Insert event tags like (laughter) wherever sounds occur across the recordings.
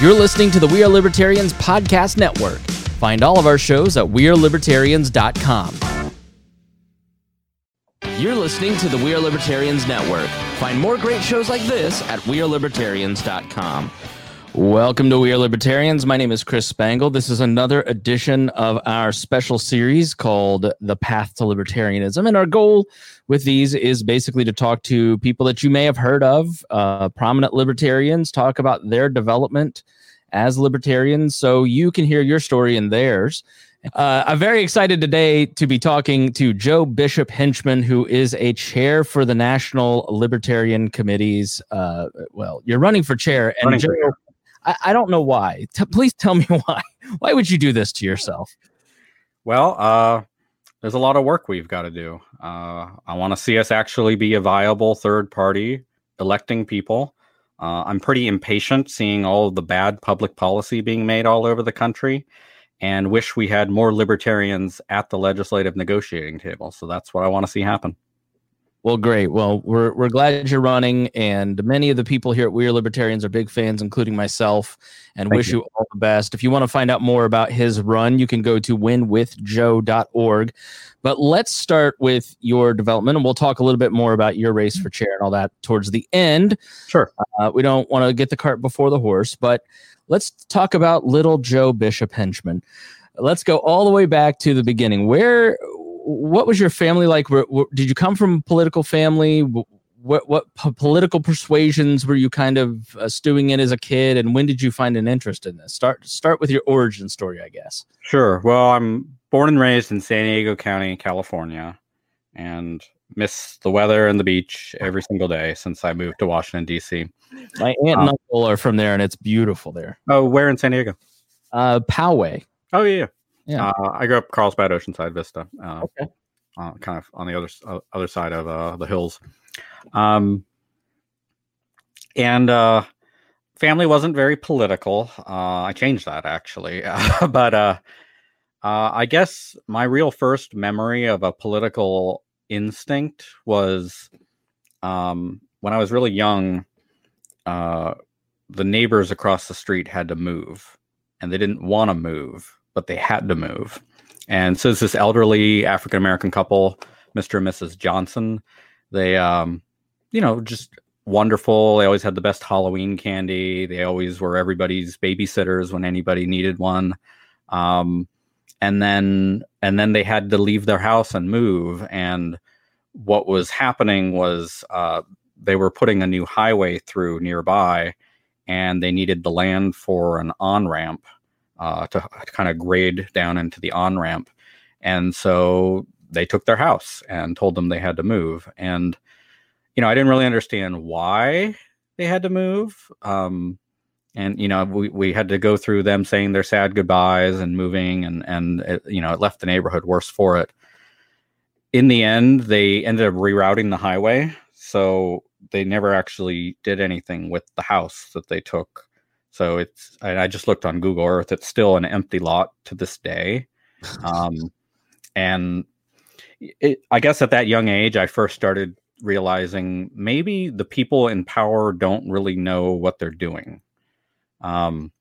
You're listening to the We Are Libertarians Podcast Network. Find all of our shows at WeareLibertarians.com. You're listening to the We Are Libertarians Network. Find more great shows like this at WeareLibertarians.com. Welcome to We Are Libertarians. My name is Chris Spangle. This is another edition of our special series called The Path to Libertarianism. And our goal with these is basically to talk to people that you may have heard of, uh, prominent libertarians, talk about their development as libertarians so you can hear your story and theirs. Uh, I'm very excited today to be talking to Joe Bishop Henchman, who is a chair for the National Libertarian Committees. Uh, well, you're running for chair, and Running Joe, for chair. I, I don't know why. T- please tell me (laughs) why. Why would you do this to yourself? Well, uh, there's a lot of work we've got to do. Uh, I want to see us actually be a viable third party electing people. Uh, I'm pretty impatient seeing all the bad public policy being made all over the country and wish we had more libertarians at the legislative negotiating table. So that's what I want to see happen. Well, great. Well, we're we're glad you're running, and many of the people here at We Are Libertarians are big fans, including myself, and Thank wish you. you. all the best. If you want to find out more about his run, you can go to winwithjoe.org. But let's start with your development, and we'll talk a little bit more about your race for chair and all that towards the end. Sure. Uh, we don't want to get the cart before the horse, but let's talk about little Joe Bishop Henchman. Let's go all the way back to the beginning. Where, what was your family like? Where, where- did you come from a political family? What what po- political persuasions were you kind of uh, stewing in as a kid, and when did you find an interest in this? Start start with your origin story, I guess. Sure. Well, I'm born and raised in San Diego County, California, and miss the weather and the beach every single day since I moved to Washington, D.C. My aunt and Uh, uncle are from there, and it's beautiful there. Oh, where in San Diego? Uh, Poway. Oh, yeah. Yeah. Uh, I grew up Carlsbad, Oceanside Vista. Uh, Okay. uh, kind of on the other uh, other side of uh, the hills. Um, and uh, family wasn't very political. Uh, I changed that actually, (laughs) but uh, uh, I guess my real first memory of a political instinct was um, when I was really young. Uh, the neighbors across the street had to move, and they didn't want to move, but they had to move. And so it's this elderly African American couple, Mr. and Mrs. Johnson. They, um, you know, just wonderful. They always had the best Halloween candy. They always were everybody's babysitters when anybody needed one. Um, and then, and then they had to leave their house and move. And what was happening was uh, they were putting a new highway through nearby, and they needed the land for an on ramp uh, to kind of grade down into the on ramp. And so they took their house and told them they had to move. And, you know, I didn't really understand why they had to move. Um, and, you know, we, we had to go through them saying their sad goodbyes and moving, and, and it, you know, it left the neighborhood worse for it. In the end, they ended up rerouting the highway. So they never actually did anything with the house that they took. So it's and I just looked on Google Earth. It's still an empty lot to this day, um, and it, I guess at that young age, I first started realizing maybe the people in power don't really know what they're doing. Um,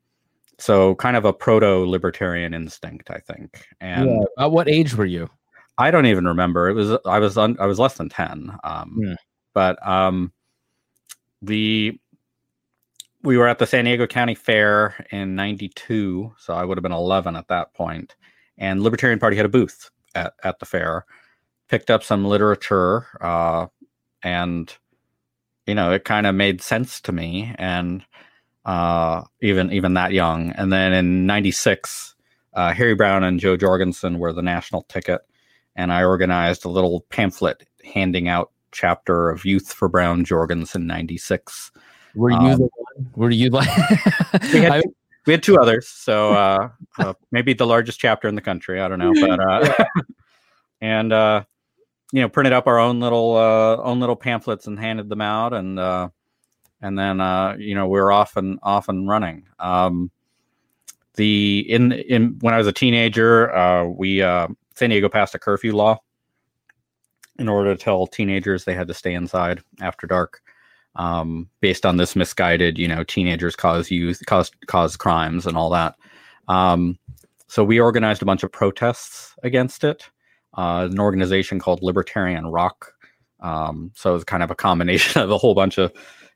so kind of a proto-libertarian instinct, I think. And yeah. At what age were you? I don't even remember. It was I was un, I was less than ten. Um, Yeah. But um, the we were at the San Diego County Fair in '92, so I would have been 11 at that point. And Libertarian Party had a booth at at the fair. Picked up some literature, uh, and you know it kind of made sense to me. And uh, even even that young. And then in '96, uh, Harry Browne and Jo Jorgensen were the national ticket and I organized a little pamphlet handing out chapter of Youth for Browne Jorgensen '96. Were you Um, the one? Were you like? We had, (laughs) I- we had two others, so uh, uh, maybe the largest chapter in the country. I don't know, but uh, (laughs) (laughs) and uh, you know, printed up our own little uh, own little pamphlets and handed them out, and uh, and then uh, you know we were off and off and running. Um, the in in when I was a teenager, uh, we uh, San Diego passed a curfew law in order to tell teenagers they had to stay inside after dark. Um, based on this misguided, you know, teenagers cause youth cause cause crimes and all that. Um, so we organized a bunch of protests against it. Uh, an organization called Libertarian Rock. Um, so it's kind of a combination (laughs) of a whole bunch of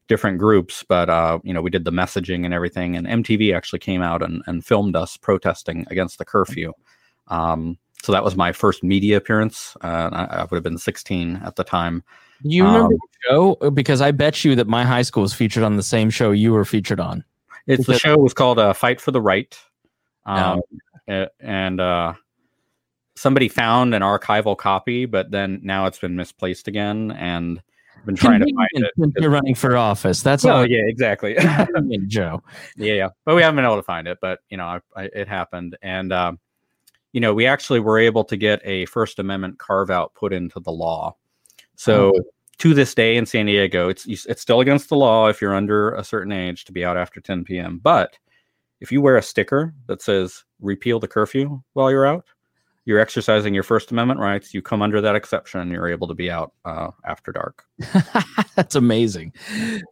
different groups, but uh, you know, we did the messaging and everything. And MTV actually came out and, and filmed us protesting against the curfew. Um, so that was my first media appearance. Uh, I, I, would have been 16 at the time. You remember um, the show? Because I bet you that my high school was featured on the same show you were featured on. It's the show was called uh, "Fight for the Right," um, no. and uh, somebody found an archival copy, but then now it's been misplaced again, and I've been trying to find it. You're running for office. That's oh yeah, exactly, Joe. (laughs) Yeah, yeah, but we haven't been able to find it. But you know, I, I, it happened, and uh, you know, we actually were able to get a First Amendment carve out put into the law. So oh. to this day in San Diego, it's it's still against the law if you're under a certain age to be out after 10 p.m. But if you wear a sticker that says "repeal the curfew" while you're out, you're exercising your First Amendment rights. You come under that exception, and you're able to be out uh, after dark. (laughs) That's amazing.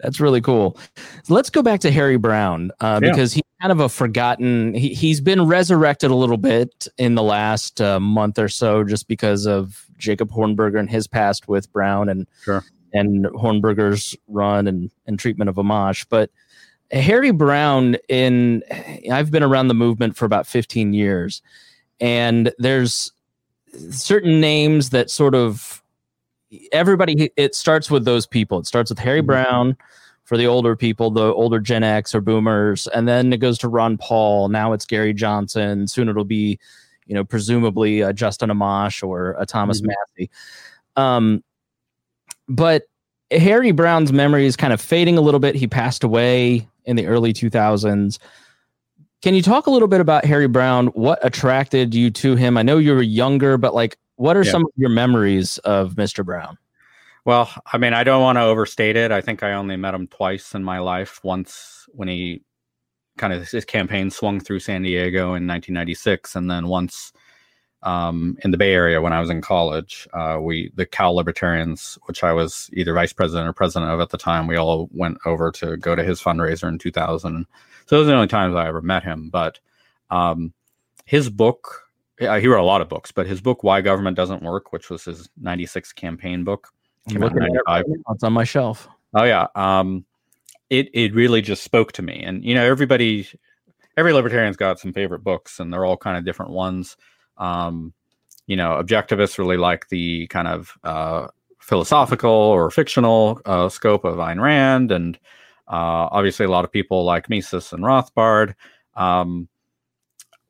That's really cool. So let's go back to Harry Browne uh, yeah. because he's kind of a forgotten. He, he's been resurrected a little bit in the last uh, month or so, just because of Jacob Hornberger and his past with Browne and sure. and Hornberger's run and and treatment of Amash, but. Harry Browne in I've been around the movement for about 15 years and there's certain names that sort of everybody it starts with those people it starts with harry mm-hmm. for the older people the older gen x or boomers and then it goes to ron paul now it's gary johnson soon it'll be you know presumably a justin amash or a thomas mm-hmm. Massie. um but harry browne's memory is kind of fading a little bit he passed away in the early 2000s can you talk a little bit about Harry Browne? What attracted you to him? I know you were younger, but like, what are yeah. some of your memories of Mr. Browne? Well, I mean, I don't want to overstate it. I think I only met him twice in my life. Once when he kind of his campaign swung through San Diego in 1996, and then once um, in the Bay Area when I was in college. Uh, we the Cal Libertarians, which I was either vice president or president of at the time, we all went over to go to his fundraiser in 2000 so those are the only times I ever met him. But um, his book, he wrote a lot of books, but his book "Why Government Doesn't Work," which was his '96 campaign book, came out in '95. It's on my shelf. Oh yeah, um, it it really just spoke to me. And you know, everybody, every libertarian's got some favorite books, and they're all kind of different ones. Um, you know, objectivists really like the kind of uh, philosophical or fictional uh, scope of Ayn Rand, and uh, obviously, a lot of people like Mises and Rothbard. Um,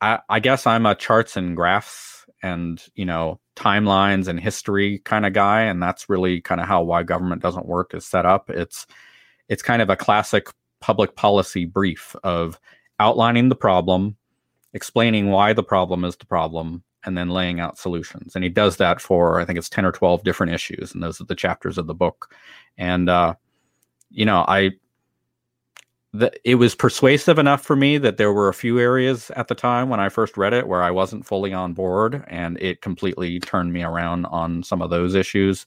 I, I, guess I'm a charts and graphs and you know timelines and history kind of guy, and that's really kind of how why government doesn't work is set up. It's it's kind of a classic public policy brief of outlining the problem, explaining why the problem is the problem, and then laying out solutions. And he does that for I think it's ten or twelve different issues, and those are the chapters of the book. And uh, you know, I the, it was persuasive enough for me that there were a few areas at the time when I first read it where I wasn't fully on board, and it completely turned me around on some of those issues.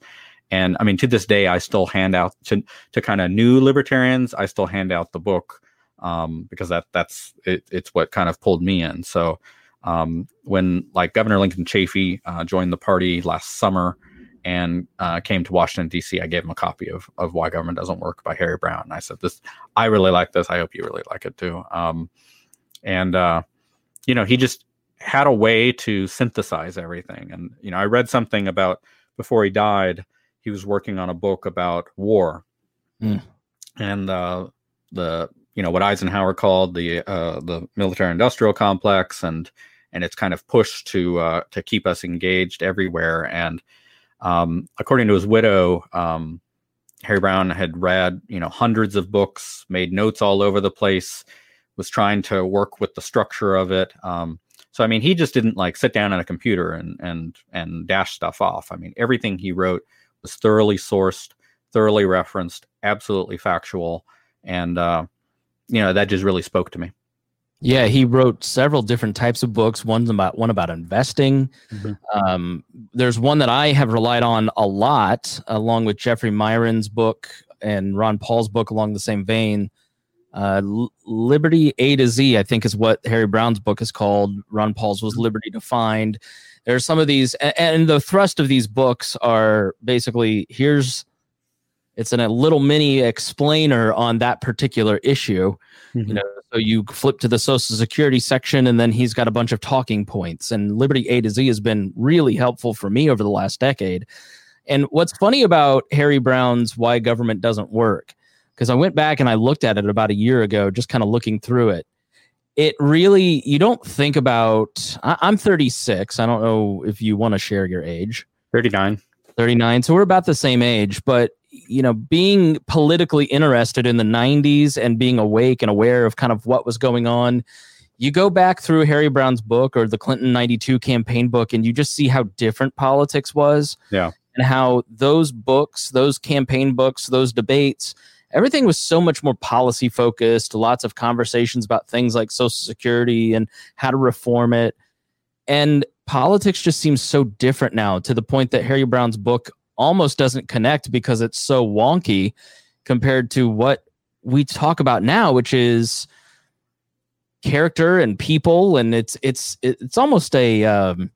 And I mean, to this day, I still hand out to to kind of new libertarians. I still hand out the book um, because that that's it, it's what kind of pulled me in. So um, when like Governor Lincoln Chafee uh, joined the party last summer, and uh, came to Washington D.C. I gave him a copy of of Why Government Doesn't Work by Harry Browne. And I said, "This, I really like this. I hope you really like it too." Um, and uh, you know, he just had a way to synthesize everything. And you know, I read something about before he died, he was working on a book about war, mm. and uh, the you know what Eisenhower called the uh, the military industrial complex, and and it's kind of pushed to uh, to keep us engaged everywhere and um, according to his widow, um, Harry Browne had read, you know, hundreds of books, made notes all over the place, was trying to work with the structure of it. Um, so I mean, he just didn't like sit down at a computer and and and dash stuff off. I mean, everything he wrote was thoroughly sourced, thoroughly referenced, absolutely factual, and uh, you know that just really spoke to me. Yeah, he wrote several different types of books. One's about one about investing. Mm-hmm. Um, there's one that I have relied on a lot, along with Jeffrey Miron's book. and Ron Paul's book along the same vein. Uh, Liberty A to Z, I think, is what Harry Browne's book is called. Ron Paul's was Liberty Defined. There are some of these, and, and the thrust of these books are basically here's it's in a little mini explainer on that particular issue. Mm-hmm. You know, so you flip to the Social Security section, and then he's got a bunch of talking points. And Liberty A to Z has been really helpful for me over the last decade. And what's funny about Harry Browne's Why Government Doesn't Work because I went back and I looked at it about a year ago, just kind of looking through it. It really, you don't think about. I, I'm 36. I don't know if you want to share your age. 39. 39. So we're about the same age, but you know, being politically interested in the 90s and being awake and aware of kind of what was going on, you go back through Harry Browne's book or the Clinton 92 campaign book and you just see how different politics was. Yeah. And how those books, those campaign books, those debates, everything was so much more policy focused, lots of conversations about things like Social Security and how to reform it. And politics just seems so different now to the point that Harry Browne's book almost doesn't connect because it's so wonky compared to what we talk about now, which is character and people. And it's, it's, it's almost a, um,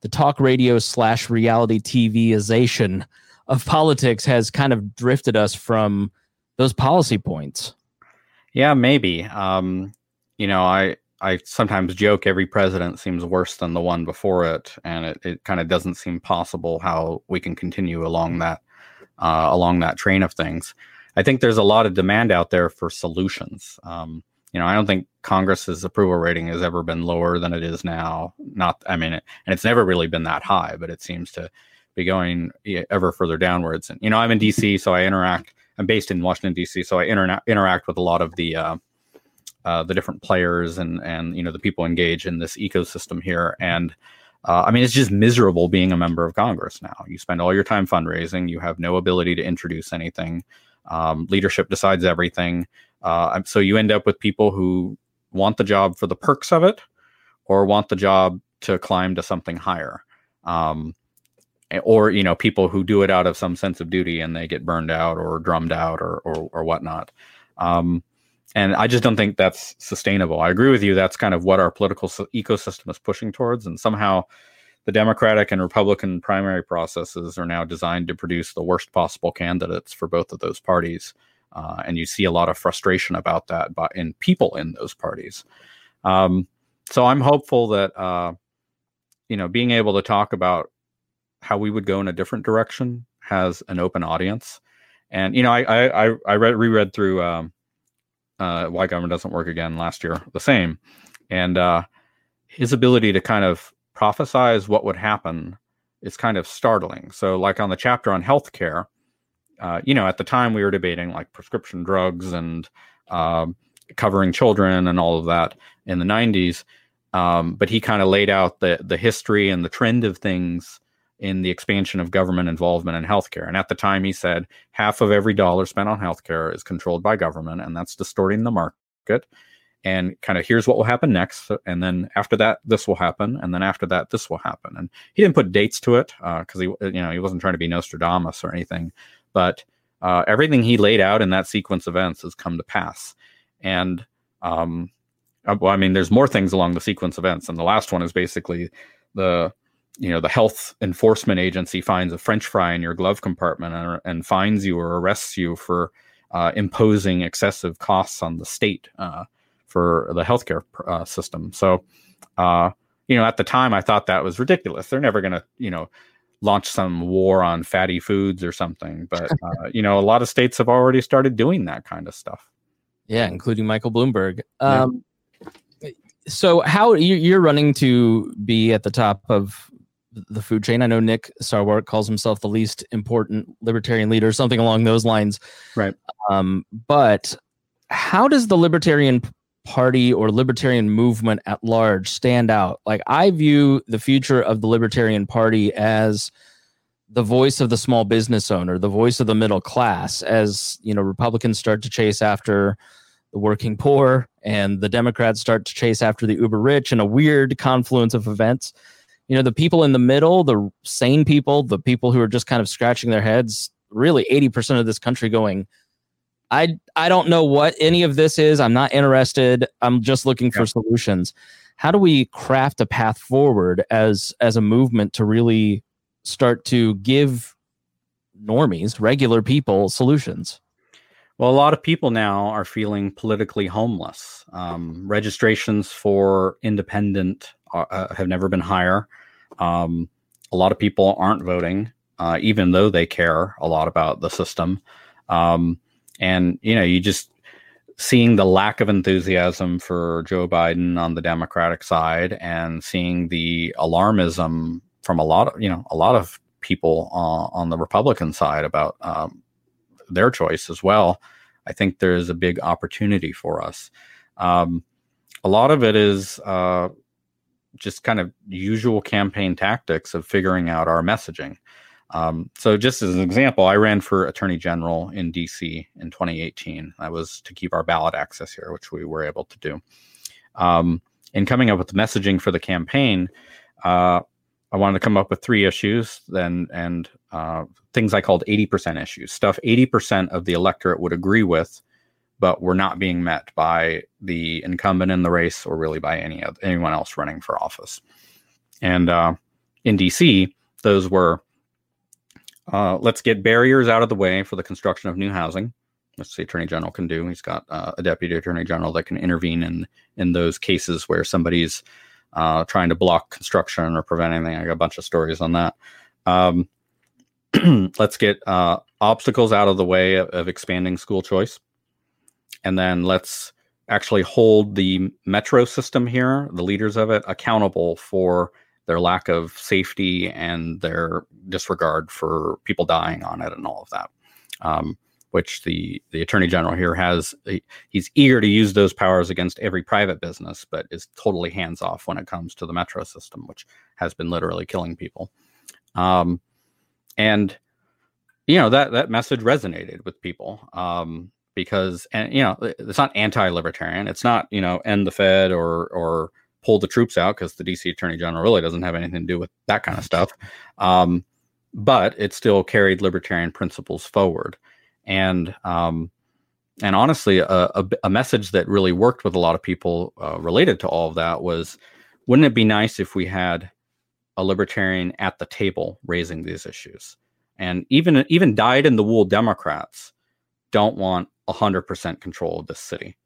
the talk radio slash reality TVization of politics has kind of drifted us from those policy points. Yeah, maybe. Um, you know, I I sometimes joke every president seems worse than the one before it, and it, it kind of doesn't seem possible how we can continue along that uh, along that train of things. I think there's a lot of demand out there for solutions. Um, you know, I don't think Congress's approval rating has ever been lower than it is now. Not, I mean, it, and it's never really been that high, but it seems to be going ever further downwards. And you know, I'm in D.C., so I interact I'm based in Washington D.C., so I inter- interact with a lot of the uh, uh, the different players and and you know the people engaged in this ecosystem here. And uh, I mean, it's just miserable being a member of Congress now. You spend all your time fundraising. You have no ability to introduce anything. Um, leadership decides everything. Uh, so you end up with people who want the job for the perks of it, or want the job to climb to something higher. Um, Eh, or you know people who do it out of some sense of duty and they get burned out or drummed out or or, or whatnot um, and i just don't think that's sustainable i agree with you that's kind of what our political ecosystem is pushing towards and somehow the democratic and republican primary processes are now designed to produce the worst possible candidates for both of those parties uh, and you see a lot of frustration about that by, in people in those parties um, so i'm hopeful that uh, you know being able to talk about how we would go in a different direction has an open audience. And you know, I I I read reread through um, uh, Why Government Doesn't Work Again last year, the same, and uh, his ability to kind of prophesize what would happen is kind of startling. So, like on the chapter on healthcare, uh, you know, at the time we were debating like prescription drugs and um, covering children and all of that in the 90s. Um, but he kind of laid out the the history and the trend of things in the expansion of government involvement in healthcare. And at the time, he said half of every dollar spent on healthcare is controlled by government, and that's distorting the market. And kind of here's what will happen next, and then after that, this will happen, and then after that, this will happen. And he didn't put dates to it because uh, he, you know, he wasn't trying to be Nostradamus or anything, but uh, everything he laid out in that sequence of events has come to pass. And um, uh, well, I mean, there's more things along the sequence of events, and the last one is basically the you know the health enforcement agency finds a french fry in your glove compartment and, and fines you or arrests you for uh, imposing excessive costs on the state uh, for the healthcare uh, system. So uh, you know at the time i thought that was ridiculous. They're never going to you know launch some war on fatty foods or something but (laughs) uh, you know a lot of states have already started doing that kind of stuff. Yeah including michael bloomberg. Um, yeah. so how you're running to be at the top of the food chain. I know Nick Sarwark calls himself the least important libertarian leader, something along those lines. Right. Um, but how does the Libertarian Party or Libertarian movement at large stand out? Like, I view the future of the Libertarian Party as the voice of the small business owner, the voice of the middle class, as you know, Republicans start to chase after the working poor and the Democrats start to chase after the uber rich in a weird confluence of events you know the people in the middle the sane people the people who are just kind of scratching their heads really 80% of this country going I I don't know what any of this is. I'm not interested. I'm just looking for solutions. How do we craft a path forward as as a movement to really start to give normies, regular people, solutions? Well, a lot of people now are feeling politically homeless. Um, registrations for independent uh, have never been higher. Um, a lot of people aren't voting, uh, even though they care a lot about the system. Um, and you know, you just seeing the lack of enthusiasm for Joe Biden on the Democratic side, and seeing the alarmism from a lot of you know a lot of people uh, on the Republican side about um, their choice as well. I think there is a big opportunity for us. Um, a lot of it is uh, just kind of usual campaign tactics of figuring out our messaging. Um, so, just as an example, I ran for attorney general in DC in 2018. That was to keep our ballot access here, which we were able to do. Um, in coming up with the messaging for the campaign, uh, I wanted to come up with three issues, then and uh, things I called 80% issues, stuff 80% of the electorate would agree with, but were not being met by the incumbent in the race or really by any of anyone else running for office. And uh, in DC, those were uh, let's get barriers out of the way for the construction of new housing. That's the attorney general can do. He's got uh, a deputy attorney general that can intervene in in those cases where somebody's uh, trying to block construction or prevent anything. I got a bunch of stories on that. Um, (clears throat) let's get uh, obstacles out of the way of, of expanding school choice, and then let's actually hold the metro system here, the leaders of it, accountable for their lack of safety and their disregard for people dying on it and all of that. Um, which the the attorney general here has he, he's eager to use those powers against every private business, but is totally hands off when it comes to the metro system, which has been literally killing people. Um, and you know that that message resonated with people um, because and you know it's not anti-libertarian, it's not you know end the Fed or or pull the troops out because the DC Attorney General really doesn't have anything to do with that kind of stuff. Um, but it still carried libertarian principles forward, and um, and honestly, a, a, a, message that really worked with a lot of people uh, related to all of that was, wouldn't it be nice if we had a libertarian at the table raising these issues? And even even dyed in the wool Democrats don't want hundred percent control of this city.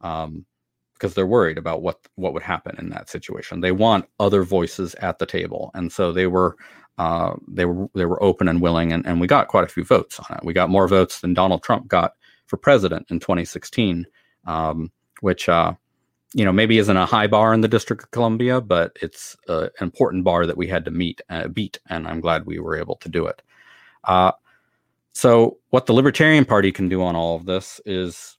Um, because they're worried about what what would happen in that situation. They want other voices at the table, and so they were uh, they were they were open and willing, and, and we got quite a few votes on it. We got more votes than Donald Trump got for president in 2016, um, which uh, you know maybe isn't a high bar in the District of Columbia, but it's uh, an important bar that we had to meet uh, beat, and I'm glad we were able to do it. So what the Libertarian Party can do on all of this is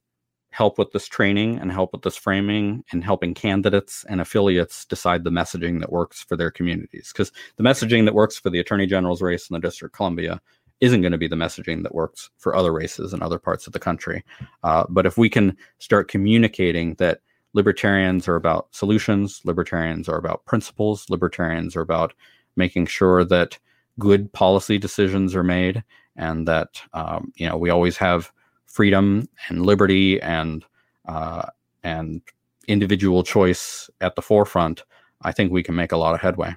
help with this training and help with this framing and helping candidates and affiliates decide the messaging that works for their communities. Because the messaging that works for the Attorney General's race in the District of Columbia isn't going to be the messaging that works for other races in other parts of the country. Uh, but if we can start communicating that libertarians are about solutions, libertarians are about principles, libertarians are about making sure that good policy decisions are made and that um, you know we always have freedom and liberty and uh, and individual choice at the forefront, I think we can make a lot of headway.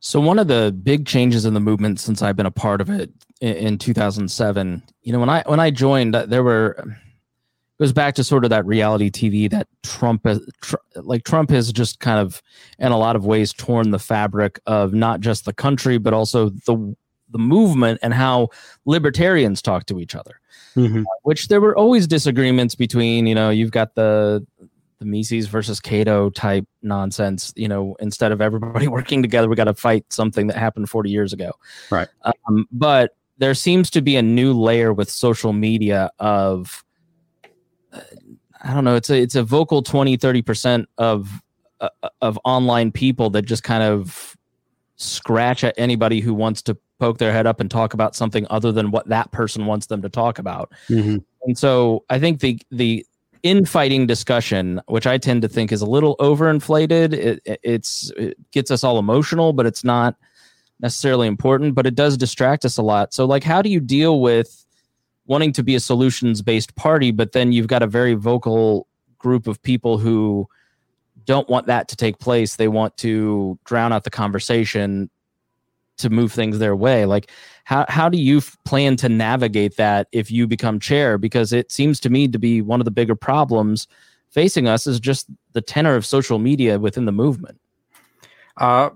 So one of the big changes in the movement since I've been a part of it in, in 2007, you know, when I when I joined, uh, there were it goes back to sort of that reality TV that Trump, tr- like Trump, has just kind of, in a lot of ways, torn the fabric of not just the country but also the the movement and how libertarians talk to each other. Mm-hmm. Uh, which there were always disagreements between. You know, you've got the the Mises versus Cato type nonsense. You know, instead of everybody (laughs) working together, we got to fight something that happened 40 years ago. Right. Um, but there seems to be a new layer with social media of uh, I don't know, it's a it's a vocal 20 30% of uh, of online people that just kind of scratch at anybody who wants to poke their head up and talk about something other than what that person wants them to talk about. Mm-hmm. And so I think the the infighting discussion, which I tend to think is a little overinflated, it, it's it gets us all emotional, but it's not necessarily important. But it does distract us a lot. So like, how do you deal with wanting to be a solutions based party, but then you've got a very vocal group of people who don't want that to take place. They want to drown out the conversation to move things their way. Like, how how do you plan to navigate that if you become chair? Because it seems to me to be one of the bigger problems facing us is just the tenor of social media within the movement. Uh,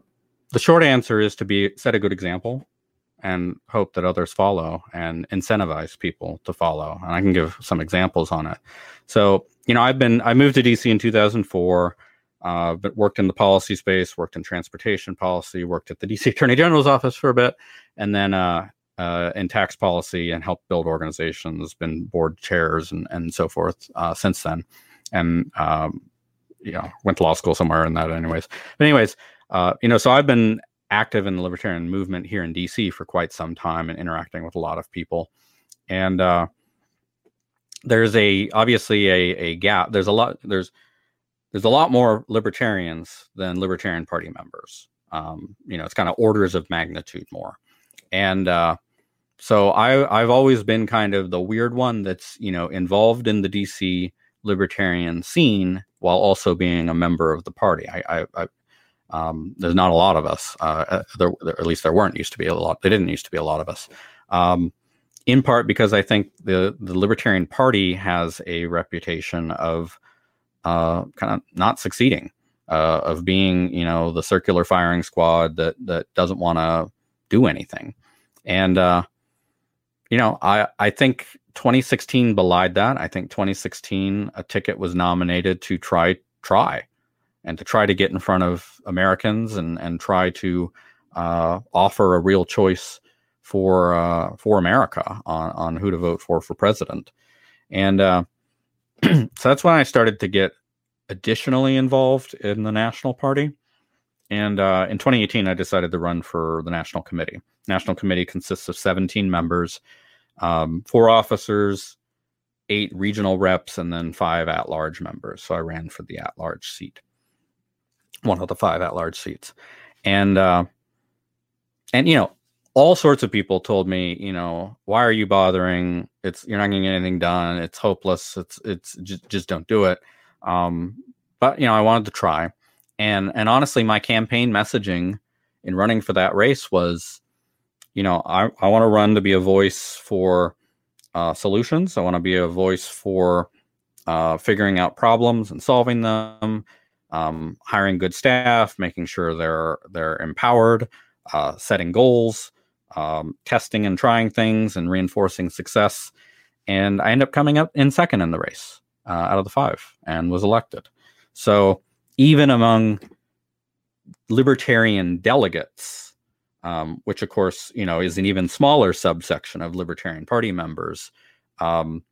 the short answer is to be set a good example and hope that others follow and incentivize people to follow. And I can give some examples on it. So, you know, I've been I moved to DC in 2004. Uh, but worked in the policy space, worked in transportation policy, worked at the DC (laughs) Attorney General's office for a bit, and then uh, uh, in tax policy and helped build organizations, been board chairs and, and so forth uh, since then. And, um, you know, went to law school somewhere in that, anyways. But, anyways, uh, you know, so I've been active in the libertarian movement here in DC for quite some time and interacting with a lot of people. And, uh, there's a obviously a, a gap. There's a lot. There's there's a lot more libertarians than libertarian party members. Um, you know, it's kind of orders of magnitude more. And uh, so I, I've always been kind of the weird one that's you know involved in the DC libertarian scene while also being a member of the party. I, I, I um, there's not a lot of us. Uh, uh there, there, at least there weren't used to be a lot. They didn't used to be a lot of us. Um, in part because I think the the Libertarian Party has a reputation of uh, kind of not succeeding, uh, of being you know the circular firing squad that that doesn't want to do anything, and uh, you know I I think 2016 belied that. I think 2016 a ticket was nominated to try try and to try to get in front of Americans and and try to uh, offer a real choice for uh, for America on on who to vote for for president, and uh, (clears throat) so that's when I started to get additionally involved in the National Party. And uh, in 2018, I decided to run for the National Committee. National Committee consists of 17 members, um, four officers, eight regional reps, and then five at large members. So I ran for the at large seat, one of the five at large seats. And, uh, and, you know, all sorts of people told me, you know, why are you bothering? It's you're not going to get anything done. It's hopeless. It's it's just just don't do it. Um, but you know, I wanted to try, and and honestly, my campaign messaging in running for that race was, you know, I I want to run to be a voice for uh, solutions. I want to be a voice for uh, figuring out problems and solving them. Um, hiring good staff, making sure they're they're empowered, uh, setting goals, um, testing and trying things and reinforcing success. And I end up coming up in second in the race uh, out of the five and was elected. So even among libertarian delegates, um, which of course you know is an even smaller subsection of Libertarian Party members, um,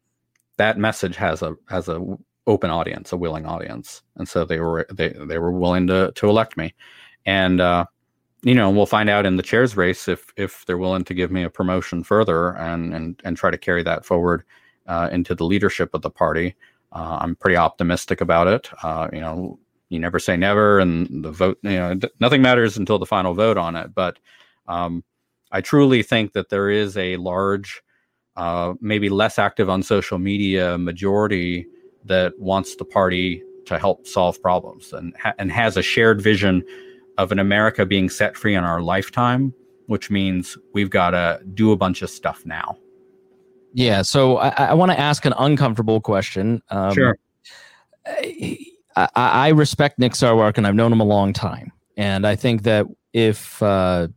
that message has a has a open audience, a willing audience, and so they were they they were willing to to elect me, and uh, you know, we'll find out in the chairs race if if they're willing to give me a promotion further and and and try to carry that forward uh, into the leadership of the party. Uh, I'm pretty optimistic about it. Uh, you know, you never say never, and the vote, you know, nothing matters until the final vote on it. But um, I truly think that there is a large, uh, maybe less active on social media majority that wants the party to help solve problems and ha- and has a shared vision of an America being set free in our lifetime, which means we've got to do a bunch of stuff now. Yeah. So I, I want to ask an uncomfortable question. Um, sure. I, I, respect Nick Sarwark and I've known him a long time. And I think that if, uh,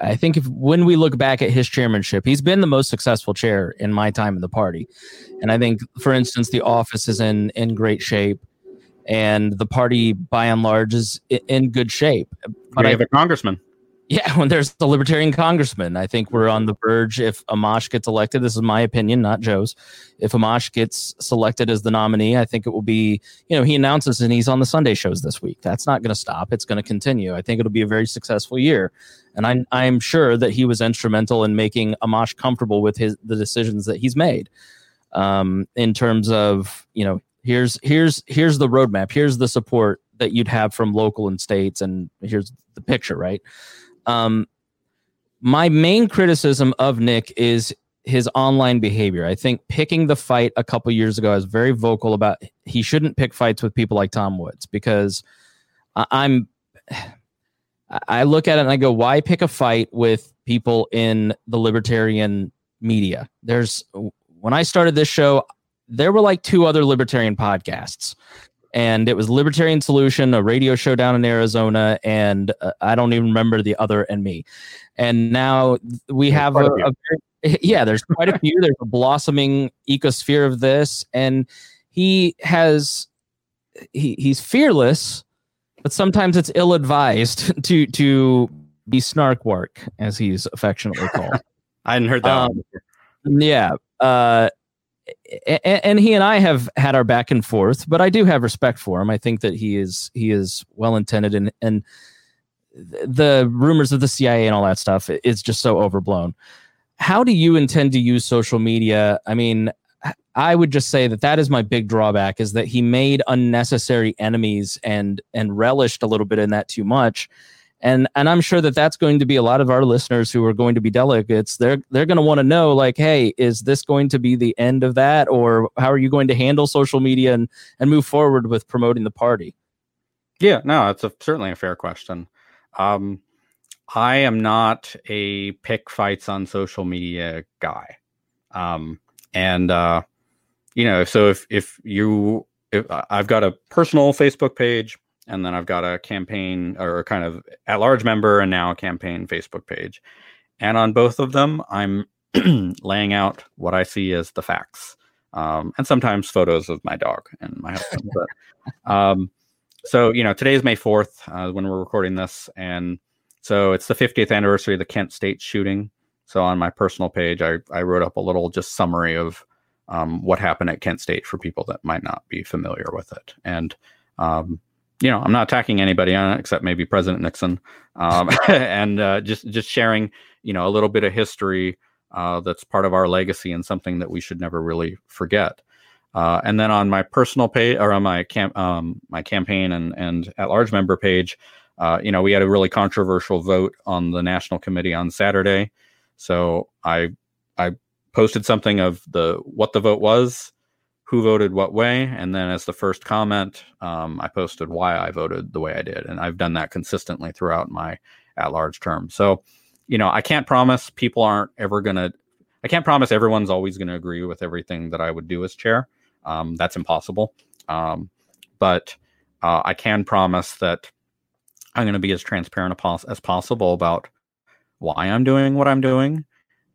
I think if when we look back at his chairmanship, he's been the most successful chair in my time in the party. And I think, for instance, the office is in in great shape and the party by and large is in good shape. But we have I, a congressman. Yeah, (laughs) when there's the libertarian congressman, I think we're on the verge. If Amash gets elected, this is my opinion, not Joe's. If Amash gets selected as the nominee, I think it will be, you know, he announces and he's on the Sunday shows this week. That's not going to stop. It's going to continue. I think it'll be a very successful year. And I'm, I'm sure that he was instrumental in making Amash comfortable with his the decisions that he's made um, in terms of, you know, here's here's here's the roadmap here's the support that you'd have from local and states and here's the picture right um my main criticism of nick is his online behavior. I think picking the fight a couple years ago, I was very vocal about he shouldn't pick fights with people like Tom Woods because I'm. (sighs) I look at it and I go, why pick a fight with people in the libertarian media? There's when I started this show, there were like two other libertarian podcasts and it was Libertarian Solution, a radio show down in Arizona, and uh, I don't even remember the other and me. And now we have a, a, (laughs) yeah, there's quite a few. There's a blossoming ecosphere of this, and he has he he's fearless, but sometimes it's ill advised (laughs) to to be snark work as he's affectionately called. (laughs) I hadn't heard that. Um, yeah. Uh, and he and I have had our back and forth, but I do have respect for him. I think that he is he is well intended and and the rumors of the CIA and all that stuff is just so overblown. How do you intend to use social media? I mean, I would just say that that is my big drawback is that he made unnecessary enemies and and relished a little bit in that too much and and i'm sure that that's going to be a lot of our listeners who are going to be delegates. They're they're going to want to know like hey is this going to be the end of that? Or how are you going to handle social media and and move forward with promoting the party? Yeah no it's a, certainly a fair question. Um i am not a pick fights on social media guy. Um and uh you know so if if you if i've got a personal facebook page and then I've got a campaign or kind of at large member and now a campaign Facebook page. And on both of them, I'm (clears throat) laying out what I see as the facts. Um, and sometimes photos of my dog and my husband. (laughs) but, um, so, you know, today is May 4th uh, when we're recording this. And so it's the 50th anniversary of the Kent State shooting. So on my personal page, I, I wrote up a little just summary of um, what happened at Kent State for people that might not be familiar with it. And um, you know, I'm not attacking anybody on it except maybe President Nixon, um, (laughs) (laughs) and uh, just just sharing, you know, a little bit of history uh, that's part of our legacy and something that we should never really forget. Uh, and then on my personal page or on my camp, um, my campaign and and at large member page, uh, you know, we had a really controversial vote on the national committee on Saturday. So I I posted something of the what the vote was who voted what way. And then as the first comment, um, I posted why I voted the way I did. And I've done that consistently throughout my at large term. So, you know, I can't promise people aren't ever going to, I can't promise everyone's always going to agree with everything that I would do as chair. Um, that's impossible. Um, but uh, I can promise that I'm going to be as transparent as possible about why I'm doing what I'm doing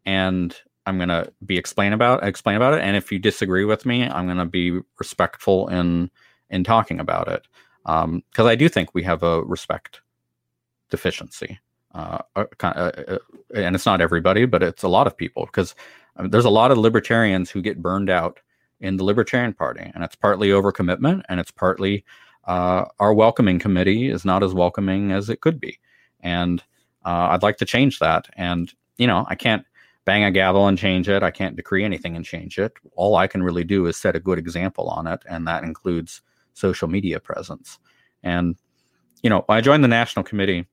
and I'm gonna be explain about explain about it, and if you disagree with me, I'm gonna be respectful in in talking about it because um, I do think we have a respect deficiency, uh, uh, uh, uh, and it's not everybody, but it's a lot of people because there's a lot of libertarians who get burned out in the Libertarian Party, and it's partly overcommitment, and it's partly uh, our welcoming committee is not as welcoming as it could be, and uh, I'd like to change that. And you know, I can't bang a gavel and change it. I can't decree anything and change it. All I can really do is set a good example on it, and that includes social media presence. And, you know, I joined the national committee.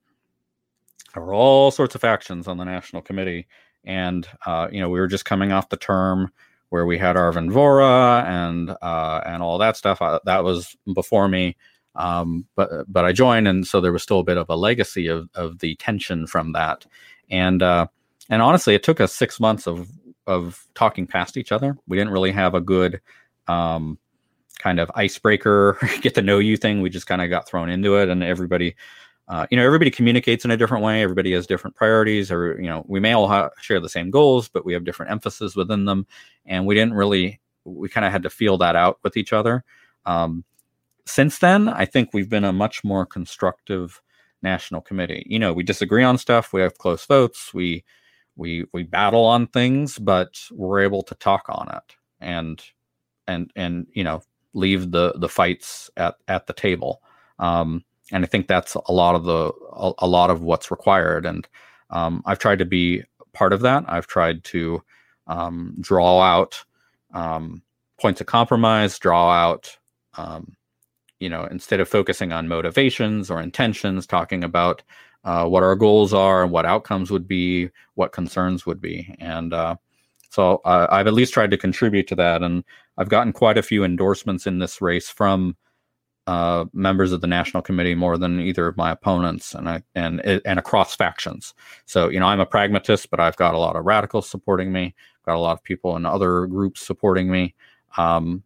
There were all sorts of factions on the national committee. And, uh, you know, we were just coming off the term where we had Arvin Vohra and uh, and all that stuff. I, that was before me. Um, but but I joined, and so there was still a bit of a legacy of of the tension from that. And uh, and honestly, it took us six months of of talking past each other. We didn't really have a good um, kind of icebreaker, (laughs) get to know you thing. We just kind of got thrown into it, and everybody, uh, you know, everybody communicates in a different way. Everybody has different priorities, or you know, we may all ha- share the same goals, but we have different emphasis within them, and we didn't really. We kind of had to feel that out with each other. Um, since then, I think we've been a much more constructive national committee. You know, we disagree on stuff. We have close votes. We we we battle on things but we're able to talk on it and and and you know leave the the fights at at the table. Um, and i think that's a lot of the a, a lot of what's required. And um, i've tried to be part of that. I've tried to um, draw out um, points of compromise draw out um, you know instead of focusing on motivations or intentions talking about uh, what our goals are, and what outcomes would be, what concerns would be, and uh, so uh, I've at least tried to contribute to that, and I've gotten quite a few endorsements in this race from uh, members of the national committee more than either of my opponents, and I, and and across factions. So you know, I'm a pragmatist, but I've got a lot of radicals supporting me. Got a lot of people in other groups supporting me. Um,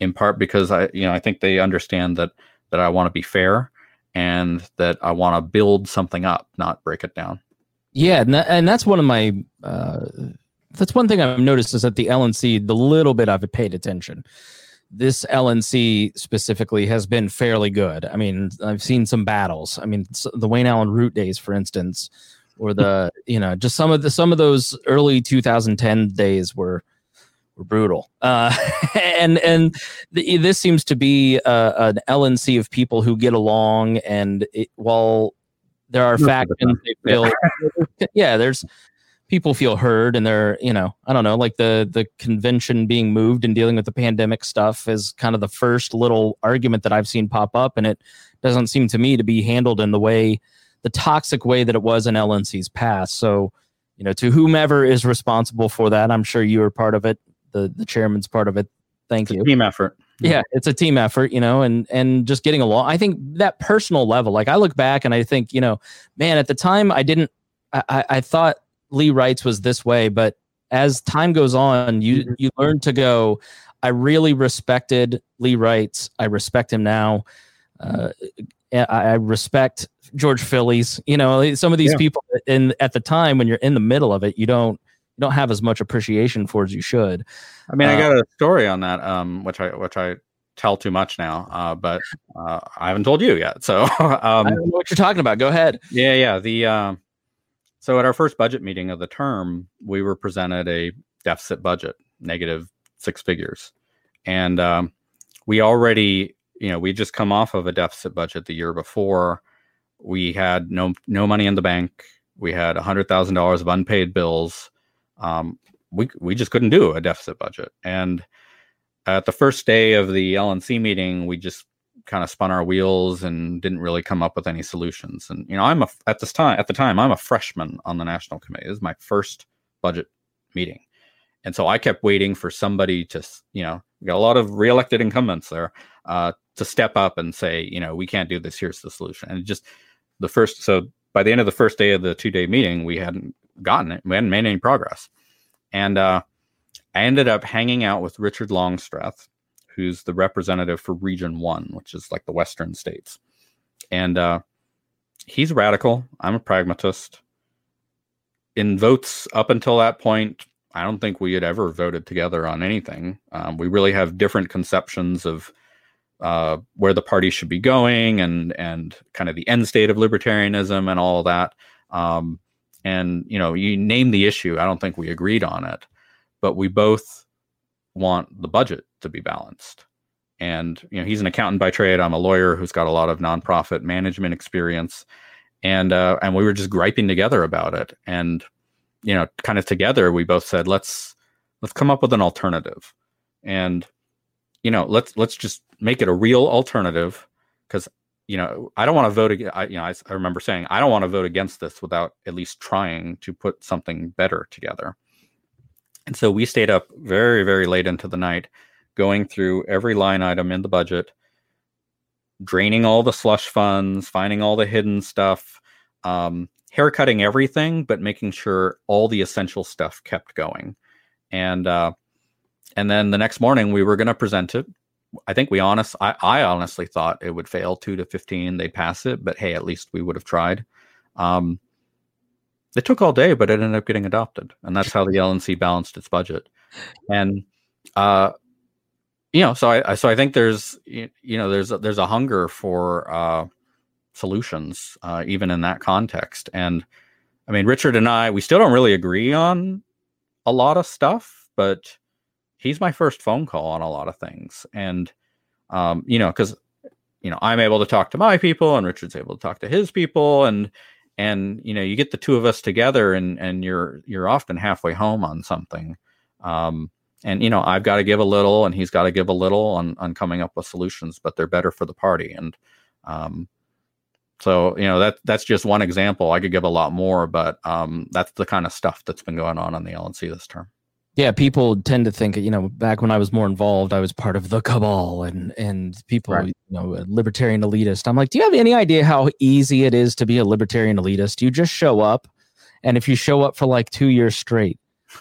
in part because I, you know, I think they understand that that I want to be fair and that I want to build something up, not break it down. Yeah, and, that, and that's one of my uh, that's one thing I've noticed is that the LNC, the little bit I've paid attention, this LNC specifically has been fairly good. I mean, I've seen some battles. I mean, the Wayne Allyn Root days, for instance, or the (laughs) you know just some of the some of those early 2010 days were were brutal. Uh, (laughs) and and the, this seems to be uh, an LNC of people who get along, and it, while there are factions, they feel (laughs) yeah, there's people feel heard and they're you know i don't know like the the convention being moved and dealing with the pandemic stuff is kind of the first little argument that i've seen pop up and it doesn't seem to me to be handled in the way the toxic way that it was in lnc's past. So you know to whomever is responsible for that i'm sure you are part of it the the chairman's part of it thank you team effort yeah it's a team effort you know and and just getting along i think that personal level like i look back and i think you know man at the time i didn't i i thought Lee Wrights was this way, but as time goes on, you mm-hmm. you learn to go. I really respected Lee Wrights. I respect him now. Uh, I, respect George Phillies. You know, some of these yeah. people in at the time when you're in the middle of it, you don't don't have as much appreciation for as you should. I mean, uh, I got a story on that, um, which I which I tell too much now, uh, but uh, I haven't told you yet. So (laughs) um, I don't know what you're talking about. Go ahead. Yeah, yeah. The um, so at our first budget meeting of the term, we were presented a deficit budget, negative six figures, and um, we already, you know, we just come off of a deficit budget the year before. We had no no money in the bank. We had a hundred thousand dollars of unpaid bills. Um, we we just couldn't do a deficit budget, and at the first day of the LNC meeting, we just kind of spun our wheels and didn't really come up with any solutions. And you know, I'm a at this time at the time I'm a freshman on the national committee. This is my first budget meeting, and so I kept waiting for somebody to you know we got a lot of reelected incumbents there uh, to step up and say you know we can't do this. Here's the solution. And just the first so by the end of the first day of the two day meeting, we hadn't gotten it. We hadn't made any progress, and uh, I ended up hanging out with Richard Longstreth who's the representative for Region One, which is like the Western states, and uh, he's radical. I'm a pragmatist. In votes up until that point, I don't think we had ever voted together on anything. Um, we really have different conceptions of uh, where the party should be going and and kind of the end state of libertarianism and all that. Um, and you know, you name the issue. I don't think we agreed on it, but we both want the budget to be balanced. And you know, he's an accountant by trade. I'm a lawyer who's got a lot of nonprofit management experience, and uh, and we were just griping together about it. And you know, kind of together, we both said, let's let's come up with an alternative, and you know, let's let's just make it a real alternative because you know I don't want to vote. Against, I, you know, I, I remember saying I don't want to vote against this without at least trying to put something better together. And so we stayed up very, very late into the night, going through every line item in the budget, draining all the slush funds, finding all the hidden stuff, um, haircutting everything, but making sure all the essential stuff kept going. And uh, and then the next morning we were going to present it. I think we honest I, I honestly thought it would fail two to fifteen. They pass it, but hey, at least we would have tried. Um, it took all day, but it ended up getting adopted, and that's how the LNC balanced its budget. And uh, you know, so I, so I think there's you know there's a, there's a hunger for uh, solutions uh, even in that context. And I mean, Richard and I, we still don't really agree on a lot of stuff, but he's my first phone call on a lot of things, and um, you know, because you know I'm able to talk to my people, and Richard's able to talk to his people, and and you know you get the two of us together and and you're you're often halfway home on something. Um, and you know i've got to give a little and he's got to give a little on on coming up with solutions but they're better for the party. And um, so you know that that's just one example. I could give a lot more but um, that's the kind of stuff that's been going on on the lnc this term Yeah, people tend to think, you know, back when I was more involved, I was part of the cabal and and people, Right. you know, a libertarian elitist. I'm like, do you have any idea how easy it is to be a libertarian elitist? You just show up, and if you show up for like two years straight,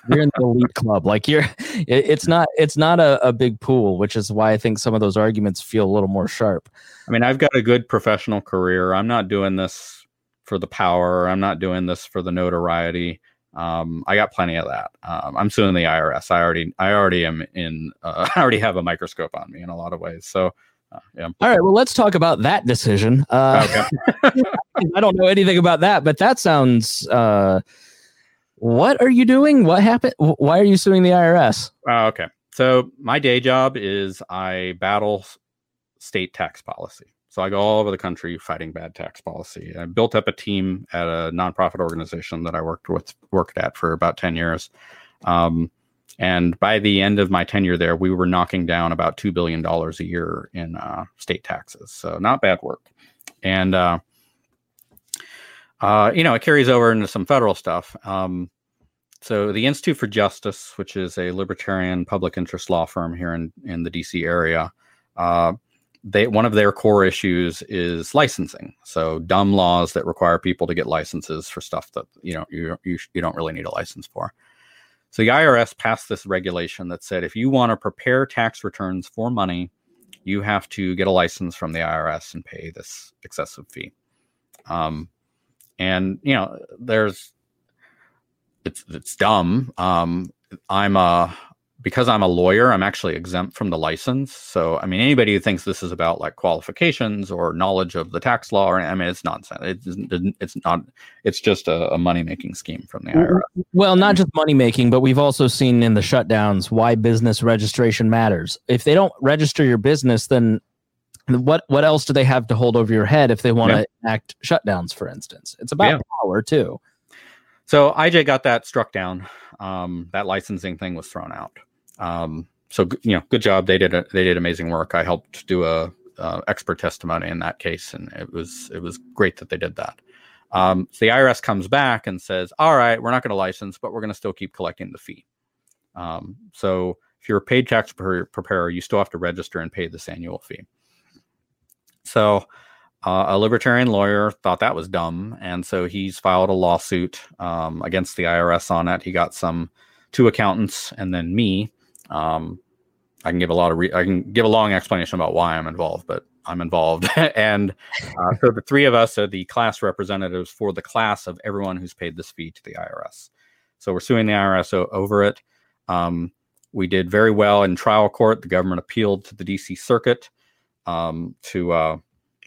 you're in the elite club. Like you're, it, it's not it's not a, a big pool, which is why I think some of those arguments feel a little more sharp. I mean, I've got a good professional career. I'm not doing this for the power. I'm not doing this for the notoriety. Um, I got plenty of that. Um, I'm suing the IRS. I already, I already am in. Uh, (laughs) I already have a microscope on me in a lot of ways. So, uh, yeah. All right, well, let's talk about that decision. Uh, Okay. (laughs) I don't know anything about that, but that sounds. Uh, what are you doing? What happened? Why are you suing the IRS? Uh, okay. So my day job is I battle state tax policy. So I go all over the country fighting bad tax policy. I built up a team at a nonprofit organization that I worked with worked at for about ten years. Um, and by the end of my tenure there, we were knocking down about two billion dollars a year in uh, state taxes. So not bad work. And uh, uh, you know, it carries over into some federal stuff. Um, so the Institute for Justice, which is a libertarian public interest law firm here in, in the DC area, uh, they one of their core issues is licensing. So dumb laws that require people to get licenses for stuff that you know you you, you don't really need a license for. So the IRS passed this regulation that said if you want to prepare tax returns for money, you have to get a license from the IRS and pay this excessive fee. Um, and you know, there's it's it's dumb. Um, I'm a because I'm a lawyer, I'm actually exempt from the license. So I mean, anybody who thinks this is about like qualifications or knowledge of the tax law, or I mean, it's nonsense. It's it's not. It's just a, a money making scheme from the IRS. Well, not just money making, but we've also seen in the shutdowns why business registration matters. If they don't register your business, then what what else do they have to hold over your head if they want to enact shutdowns, for instance? It's about Yeah. power too. So IJ got that struck down. Um, that licensing thing was thrown out. Um, so you know, good job. They did a, they did amazing work. I helped do a expert testimony in that case, and it was it was great that they did that. Um, so the IRS comes back and says, "All right, we're not going to license, but we're going to still keep collecting the fee." Um, so if you're a paid tax pre- preparer, you still have to register and pay this annual fee. So uh, a libertarian lawyer thought that was dumb, and so he's filed a lawsuit um, against the IRS on it. He got some two accountants and then me. Um, I can give a lot of re- I can give a long explanation about why I'm involved, but I'm involved, (laughs) and uh, so the three of us are the class representatives for the class of everyone who's paid this fee to the IRS. So we're suing the IRS o- over it. Um, we did very well in trial court. The government appealed to the DC Circuit um, to uh,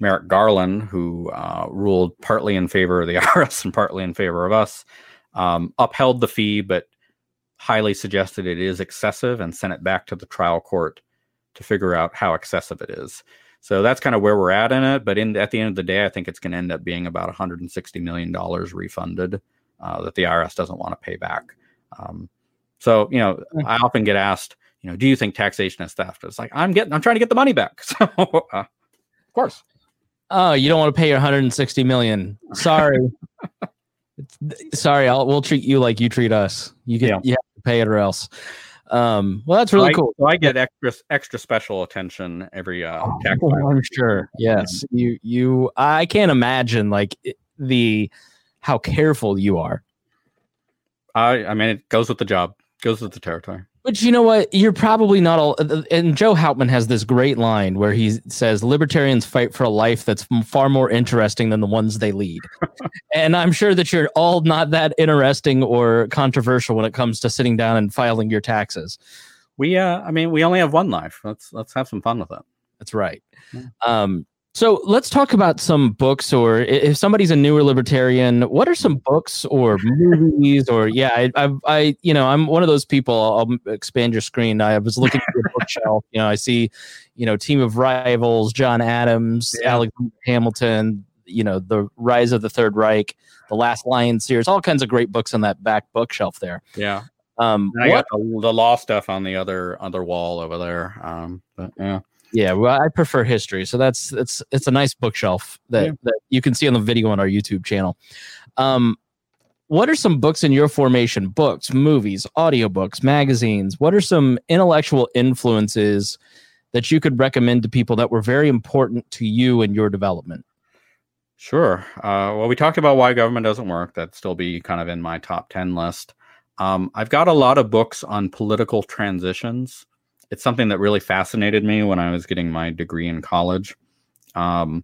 Merrick Garland, who uh, ruled partly in favor of the (laughs) IRS and partly in favor of us, um, upheld the fee, but highly suggested it is excessive and sent it back to the trial court to figure out how excessive it is. So that's kind of where we're at in it. But in at the end of the day, I think it's going to end up being about 160 million dollars refunded uh, that the IRS doesn't want to pay back. Um, so you know, I often get asked, you know, do you think taxation is theft? It's like I'm getting, I'm trying to get the money back. (laughs) So uh, of course. Oh, you don't want to pay your 160 million. Sorry. (laughs) Sorry, I'll we'll treat you like you treat us. You get Yeah. you have to pay it or else. Um, well, that's really I, cool. So I get extra extra special attention every uh, tax. Oh. (laughs) I'm sure. Yes, you you. I can't imagine like the how careful you are. I I mean, it goes with the job, goes with the territory. But you know what? You're probably not all. And Joe Houtman has this great line where he says, "Libertarians fight for a life that's far more interesting than the ones they lead." (laughs) and I'm sure that you're all not that interesting or controversial when it comes to sitting down and filing your taxes. We uh, I mean, we only have one life. Let's let's have some fun with it. That's right. Yeah. Um, so let's talk about some books, or if somebody's a newer libertarian, what are some books or movies, or yeah, I, I, I, you know, I'm one of those people. I'll expand your screen. I was looking at your bookshelf. You know, I see, you know, Team of Rivals, John Adams, Yeah. Alexander Hamilton. You know, the Rise of the Third Reich, the Last Lion series, all kinds of great books on that back bookshelf there. Yeah, Um, and I what got the, the law stuff on the other other wall over there. Um, but yeah, Yeah, well, I prefer history, so that's it's it's a nice bookshelf that Yeah. that you can see on the video on our YouTube channel. Um, what are some books in your formation? Books, movies, audiobooks, magazines. What are some intellectual influences that you could recommend to people that were very important to you in your development? Sure. Uh, well, we talked about why government doesn't work. That'd still be kind of in my top 10 list. Um, I've got a lot of books on political transitions. It's something that really fascinated me when I was getting my degree in college, um,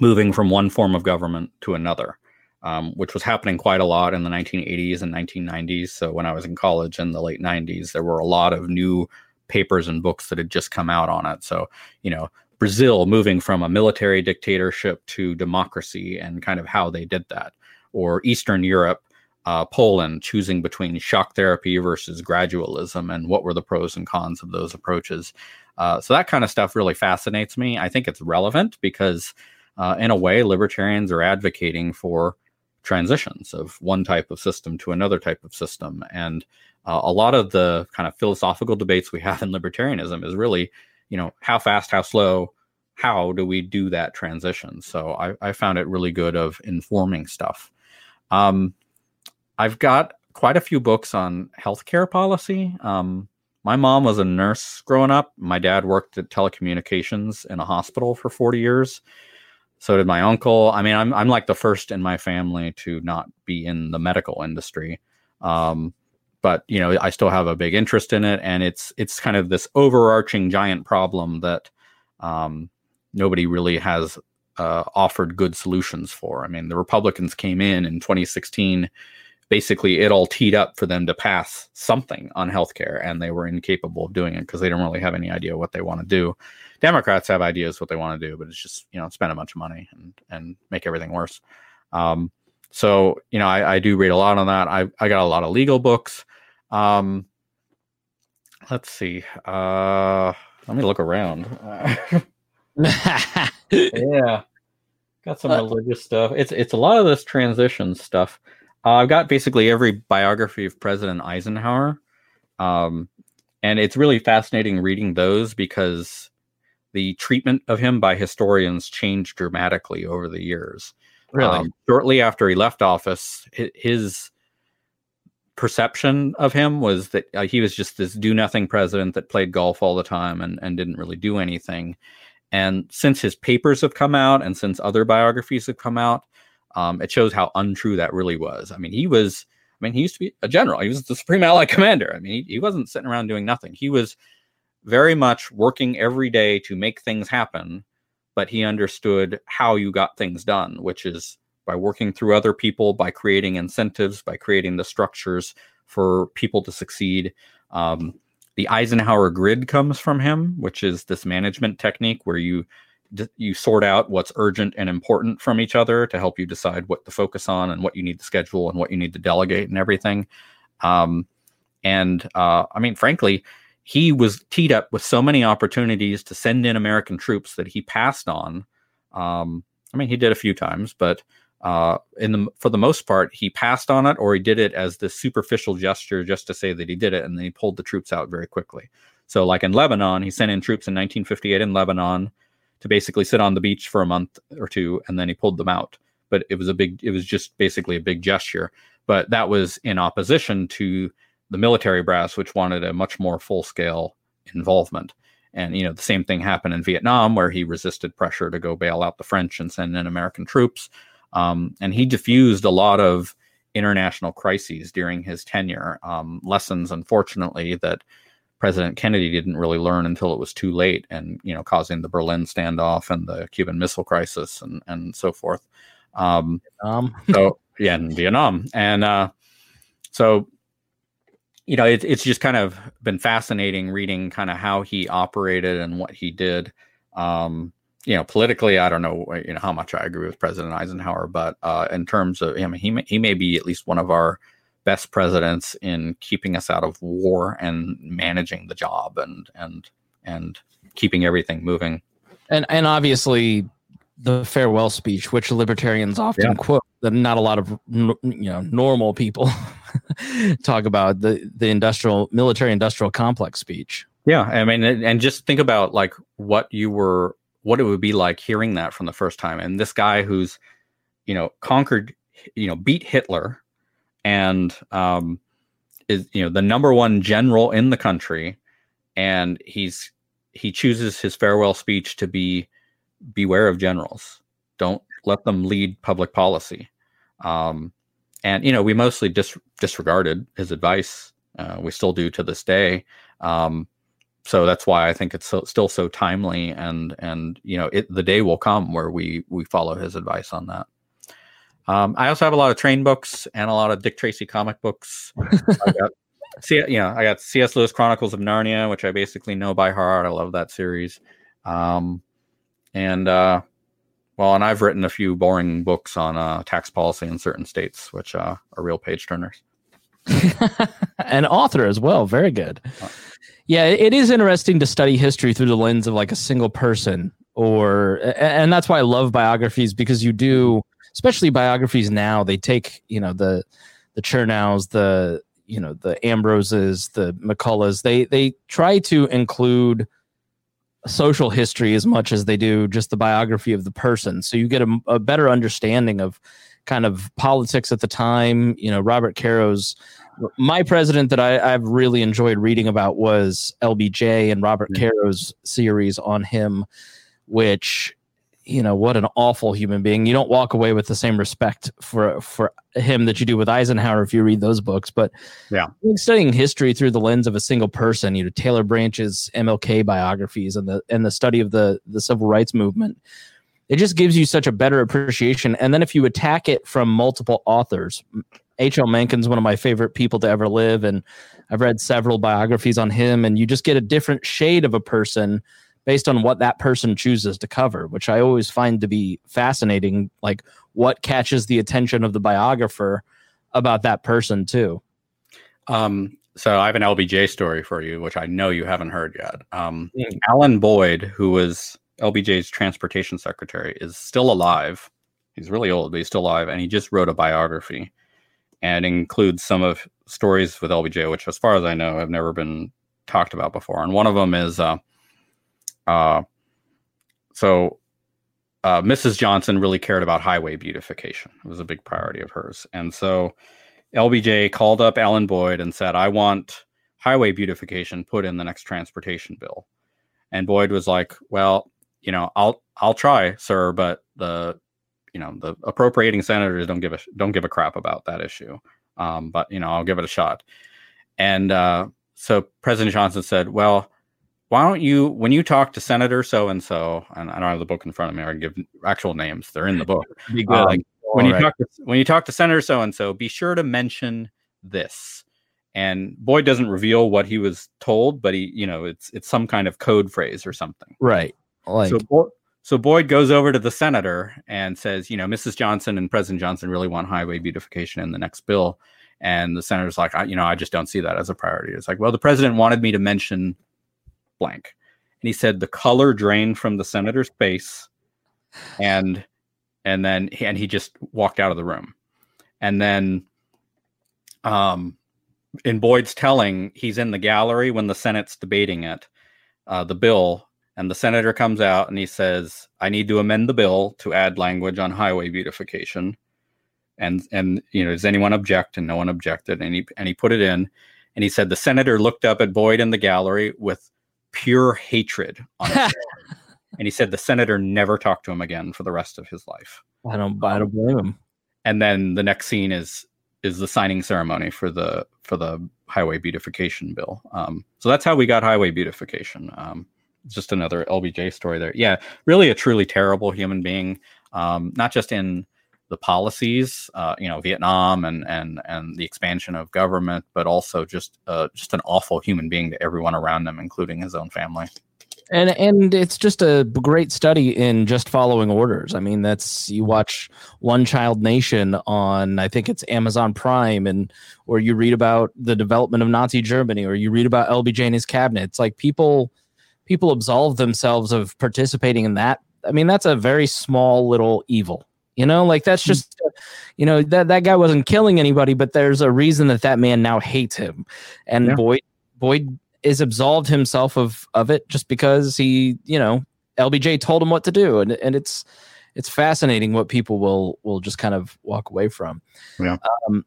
moving from one form of government to another, um, which was happening quite a lot in the 1980s and 1990s. So when I was in college in the late 90s, there were a lot of new papers and books that had just come out on it. So, you know, Brazil moving from a military dictatorship to democracy and kind of how they did that, or Eastern Europe, uh, Poland choosing between shock therapy versus gradualism and what were the pros and cons of those approaches. Uh, so that kind of stuff really fascinates me. I think it's relevant because, uh, in a way, libertarians are advocating for transitions of one type of system to another type of system. And uh, a lot of the kind of philosophical debates we (laughs) have in libertarianism is really, you know, how fast, how slow, how do we do that transition? So I, I found it really good of informing stuff. Um, I've got quite a few books on healthcare policy. Um, my mom was a nurse growing up. My dad worked at telecommunications in a hospital for 40 years. So did my uncle. I mean, I'm I'm like the first in my family to not be in the medical industry. Um, but you know, I still have a big interest in it, and it's it's kind of this overarching giant problem that um, nobody really has uh, offered good solutions for. I mean, the Republicans came in in 2016 basically it all teed up for them to pass something on healthcare and they were incapable of doing it because they don't really have any idea what they want to do. Democrats have ideas what they want to do but it's just you know spend a bunch of money and and make everything worse. Um, so you know I, I, do read a lot on that. I i got a lot of legal books. Um, let's see uh, let me look around. (laughs) (laughs) Yeah. Got some uh, religious stuff. It's it's a lot of this transition stuff uh, I've got basically every biography of President Eisenhower. Um, and it's really fascinating reading those because the treatment of him by historians changed dramatically over the years. Really? Um, shortly after he left office, his perception of him was that uh, he was just this do nothing president that played golf all the time and, and didn't really do anything. And since his papers have come out and since other biographies have come out, um, it shows how untrue that really was. I mean, he was, I mean, he used to be a general. He was the Supreme Allied (laughs) Commander. I mean, he, he wasn't sitting around doing nothing. He was very much working every day to make things happen, but he understood how you got things done, which is by working through other people, by creating incentives, by creating the structures for people to succeed. Um, the Eisenhower grid comes from him, which is this management technique where you you sort out what's urgent and important from each other to help you decide what to focus on and what you need to schedule and what you need to delegate and everything. Um, and uh, I mean, frankly, he was teed up with so many opportunities to send in American troops that he passed on. Um, I mean, he did a few times, but uh, in the for the most part, he passed on it, or he did it as this superficial gesture just to say that he did it, and then he pulled the troops out very quickly. So, like in Lebanon, he sent in troops in 1958 in Lebanon to basically sit on the beach for a month or two, and then he pulled them out. But it was a big, it was just basically a big gesture. But that was in opposition to the military brass, which wanted a much more full scale involvement. And you know, the same thing happened in Vietnam, where he resisted pressure to go bail out the French and send in American troops. Um, and he diffused a lot of international crises during his tenure. Um, lessons, unfortunately, that President Kennedy didn't really learn until it was too late, and you know, causing the Berlin standoff and the Cuban Missile Crisis and and so forth. Um, um. so yeah, in Vietnam, and uh, so you know, it, it's just kind of been fascinating reading kind of how he operated and what he did. Um, you know, politically, I don't know, you know, how much I agree with President Eisenhower, but uh, in terms of, him, mean, he may, he may be at least one of our best presidents in keeping us out of war and managing the job and and and keeping everything moving. And and obviously the farewell speech, which libertarians often yeah. quote, that not a lot of you know normal people (laughs) talk about the the industrial military industrial complex speech. Yeah, I mean, and just think about like what you were, what it would be like hearing that from the first time, and this guy who's, you know, conquered, you know, beat Hitler, and um, is you know the number one general in the country, and he's he chooses his farewell speech to be beware of generals. Don't let them lead public policy. Um, and you know we mostly dis- disregarded his advice. Uh, we still do to this day. Um, so that's why I think it's so, still so timely, and and you know it, the day will come where we we follow his advice on that. Um, I also have a lot of train books and a lot of Dick Tracy comic books. I got, (laughs) see, you know, I got C.S. Lewis Chronicles of Narnia, which I basically know by heart. I love that series. Um, and uh, well, and I've written a few boring books on uh, tax policy in certain states, which uh, are real page turners. (laughs) An author as well. Very good. Yeah, it is interesting to study history through the lens of like a single person, or and that's why I love biographies because you do, especially biographies now. They take you know the the Chernows, the you know the Ambroses, the McCulloughs. They they try to include social history as much as they do just the biography of the person. So you get a, a better understanding of kind of politics at the time. You know, Robert Caro's my president that I, have really enjoyed reading about was LBJ and Robert mm-hmm. Caro's series on him, which you know what an awful human being. You don't walk away with the same respect for for him that you do with Eisenhower if you read those books. But yeah, studying history through the lens of a single person, you know Taylor Branch's MLK biographies and the and the study of the the civil rights movement, it just gives you such a better appreciation. And then if you attack it from multiple authors, H.L. Mencken's one of my favorite people to ever live, and I've read several biographies on him, and you just get a different shade of a person based on what that person chooses to cover, which I always find to be fascinating. Like what catches the attention of the biographer about that person too. Um, so I have an LBJ story for you, which I know you haven't heard yet. Um, mm. Alan Boyd, who was LBJ's transportation secretary, is still alive. He's really old, but he's still alive, and he just wrote a biography, and includes some of stories with LBJ, which, as far as I know, have never been talked about before. And one of them is uh, uh, so uh, Mrs. Johnson really cared about highway beautification. It was a big priority of hers. And so LBJ called up Alan Boyd and said, I want highway beautification put in the next transportation bill. And Boyd was like, Well, you know, I'll I'll try, sir, but the you know the appropriating senators don't give a don't give a crap about that issue. Um, but you know, I'll give it a shot. And uh, so President Johnson said, "Well, why don't you when you talk to senator so and so and i don't have the book in front of me i can give actual names they're in the book. (laughs) Be good. Um, when you right. talk to, when you talk to senator so and so be sure to mention this. And boyd doesn't reveal what he was told but he you know it's it's some kind of code phrase or something. Right. Like so, so boyd goes over to the senator and says you know mrs johnson and president johnson really want highway beautification in the next bill. And the senator's like I, you know i just don't see that as a priority. It's like well the president wanted me to mention blank. And he said the color drained from the senator's face and and then and he just walked out of the room. And then um in Boyd's telling, he's in the gallery when the Senate's debating it, uh, the bill, and the senator comes out and he says, "I need to amend the bill to add language on highway beautification." And and you know, does anyone object? And no one objected, and he and he put it in, and he said the senator looked up at Boyd in the gallery with pure hatred on his (laughs) and he said the senator never talked to him again for the rest of his life. I don't I don't blame him. And then the next scene is is the signing ceremony for the for the highway beautification bill. Um, so that's how we got highway beautification. Um, just another LBJ story there. Yeah, really a truly terrible human being. Um, not just in the policies, uh, you know, Vietnam and and and the expansion of government, but also just uh, just an awful human being to everyone around him, including his own family. And and it's just a great study in just following orders. I mean, that's you watch One Child Nation on I think it's Amazon Prime, and or you read about the development of Nazi Germany, or you read about LBJ and his cabinet. It's like people people absolve themselves of participating in that. I mean, that's a very small little evil you know, like that's just, you know, that that guy wasn't killing anybody, but there's a reason that that man now hates him, and yeah. Boyd Boyd is absolved himself of of it just because he, you know, LBJ told him what to do, and and it's it's fascinating what people will will just kind of walk away from. Yeah. Um,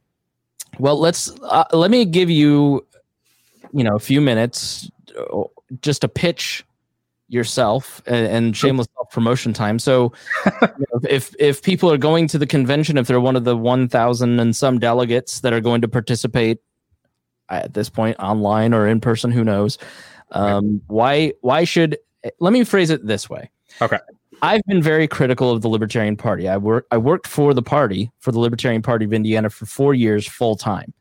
Well, let's uh, let me give you, you know, a few minutes uh, just to pitch yourself and, and shameless self promotion time. So, you know, if if people are going to the convention, if they're one of the one thousand and some delegates that are going to participate at this point, online or in person, who knows? Um, why why should let me phrase it this way? Okay. I've been very critical of the Libertarian Party. I work I worked for the party for the Libertarian Party of Indiana for four years full time.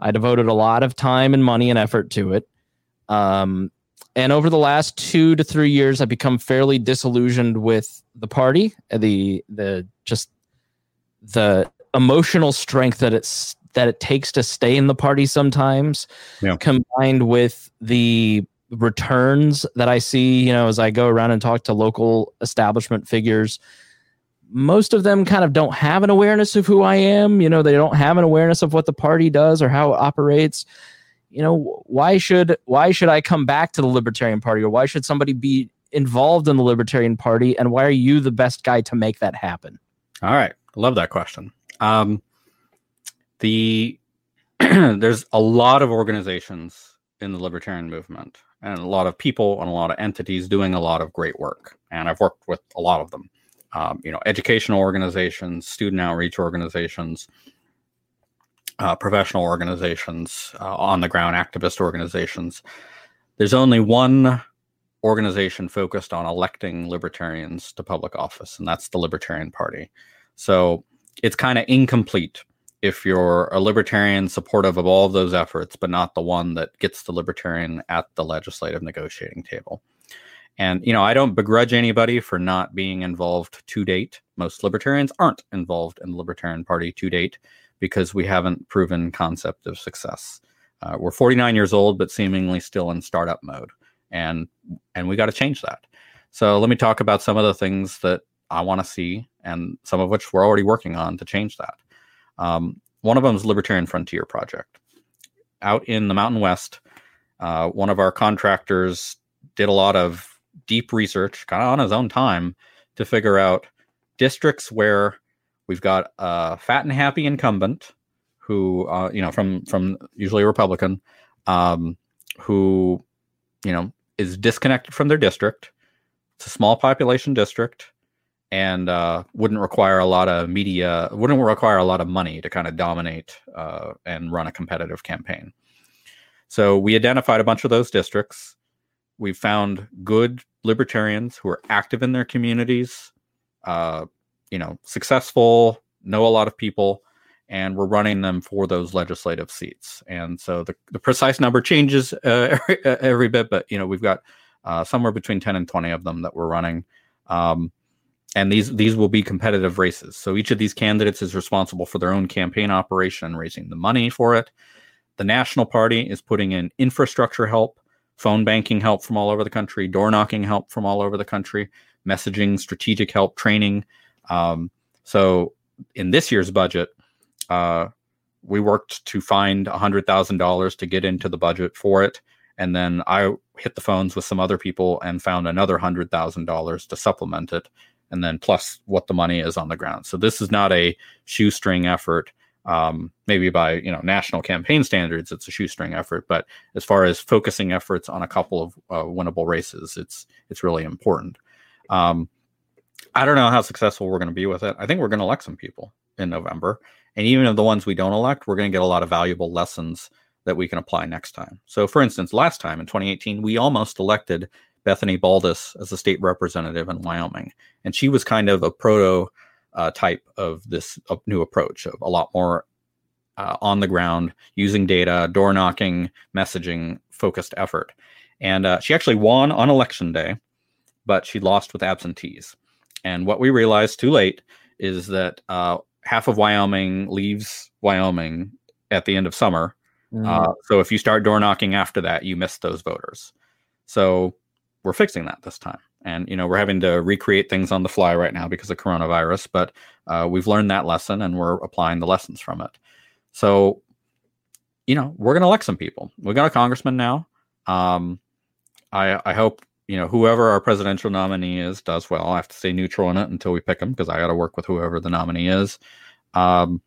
I devoted a lot of time and money and effort to it. Um, and over the last two to three years, I've become fairly disillusioned with the party, uh, the the just the emotional strength that it's that it takes to stay in the party sometimes, Yeah. combined with the returns that I see, you know, as I go around and talk to local establishment figures. Most of them kind of don't have an awareness of who I am. You know, they don't have an awareness of what the party does or how it operates. You know, why should why should I come back to the Libertarian Party or why should somebody be involved in the Libertarian Party and why are you the best guy to make that happen? All right, love that question. Um, the (clears throat) there's a lot of organizations in the libertarian movement, and a lot of people and a lot of entities doing a lot of great work. And I've worked with a lot of them. Um, you know, educational organizations, student outreach organizations, uh, professional organizations, uh, on the ground activist organizations. There's only one organization focused on electing libertarians to public office, and that's the Libertarian Party. So it's kind of incomplete if you're a libertarian supportive of all of those efforts, but not the one that gets the libertarian at the legislative negotiating table. And, you know, I don't begrudge anybody for not being involved to date. Most libertarians aren't involved in the Libertarian Party to date because we haven't proven concept of success. Uh, we're 49 years old, but seemingly still in startup mode, and and we got to change that. So let me talk about some of the things that I want to see, and some of which we're already working on to change that. Um, one of them is Libertarian Frontier Project. Out in the Mountain West, uh, one of our contractors did a lot of deep research, kind of on his own time, to figure out districts where we've got a fat and happy incumbent who, uh, you know, from from usually a Republican, um, who, you know, is disconnected from their district. It's a small population district and uh, wouldn't require a lot of media, wouldn't require a lot of money to kind of dominate uh, and run a competitive campaign. So we identified a bunch of those districts. We found good libertarians who are active in their communities, uh, you know, successful, know a lot of people, and we're running them for those legislative seats. And so the, the precise number changes uh, (laughs) every, every bit, but you know, we've got uh, somewhere between 10 and 20 of them that we're running. Um, and these these will be competitive races. So each of these candidates is responsible for their own campaign operation raising the money for it. The National Party is putting in infrastructure help, phone banking help from all over the country, door knocking help from all over the country, messaging, strategic help, training. Um, so in this year's budget, uh, we worked to find $100,000 to get into the budget for it. And then I hit the phones with some other people and found another $100,000 to supplement it. And then plus what the money is on the ground. So this is not a shoestring effort. Um, maybe by you know national campaign standards, it's a shoestring effort. But as far as focusing efforts on a couple of uh, winnable races, it's it's really important. Um, I don't know how successful we're going to be with it. I think we're going to elect some people in November, and even of the ones we don't elect, we're going to get a lot of valuable lessons that we can apply next time. So, for instance, last time in 2018, we almost elected Bethany Baldes as a state representative in Wyoming, and she was kind of a proto uh, type of this uh, new approach of a lot more uh, on the ground, using data, door knocking, messaging focused effort. And uh, she actually won on election day, but she lost with absentees. And what we realized too late is that uh, half of Wyoming leaves Wyoming at the end of summer. Mm. Uh, so if you start door knocking after that, you miss those voters. So we're fixing that this time. And you know we're having to recreate things on the fly right now because of coronavirus, but uh, we've learned that lesson and we're applying the lessons from it. So, you know, we're going to elect some people. We got a congressman now. Um, I I hope you know whoever our presidential nominee is does well. I have to stay neutral in it until we pick him because I got to work with whoever the nominee is. Um,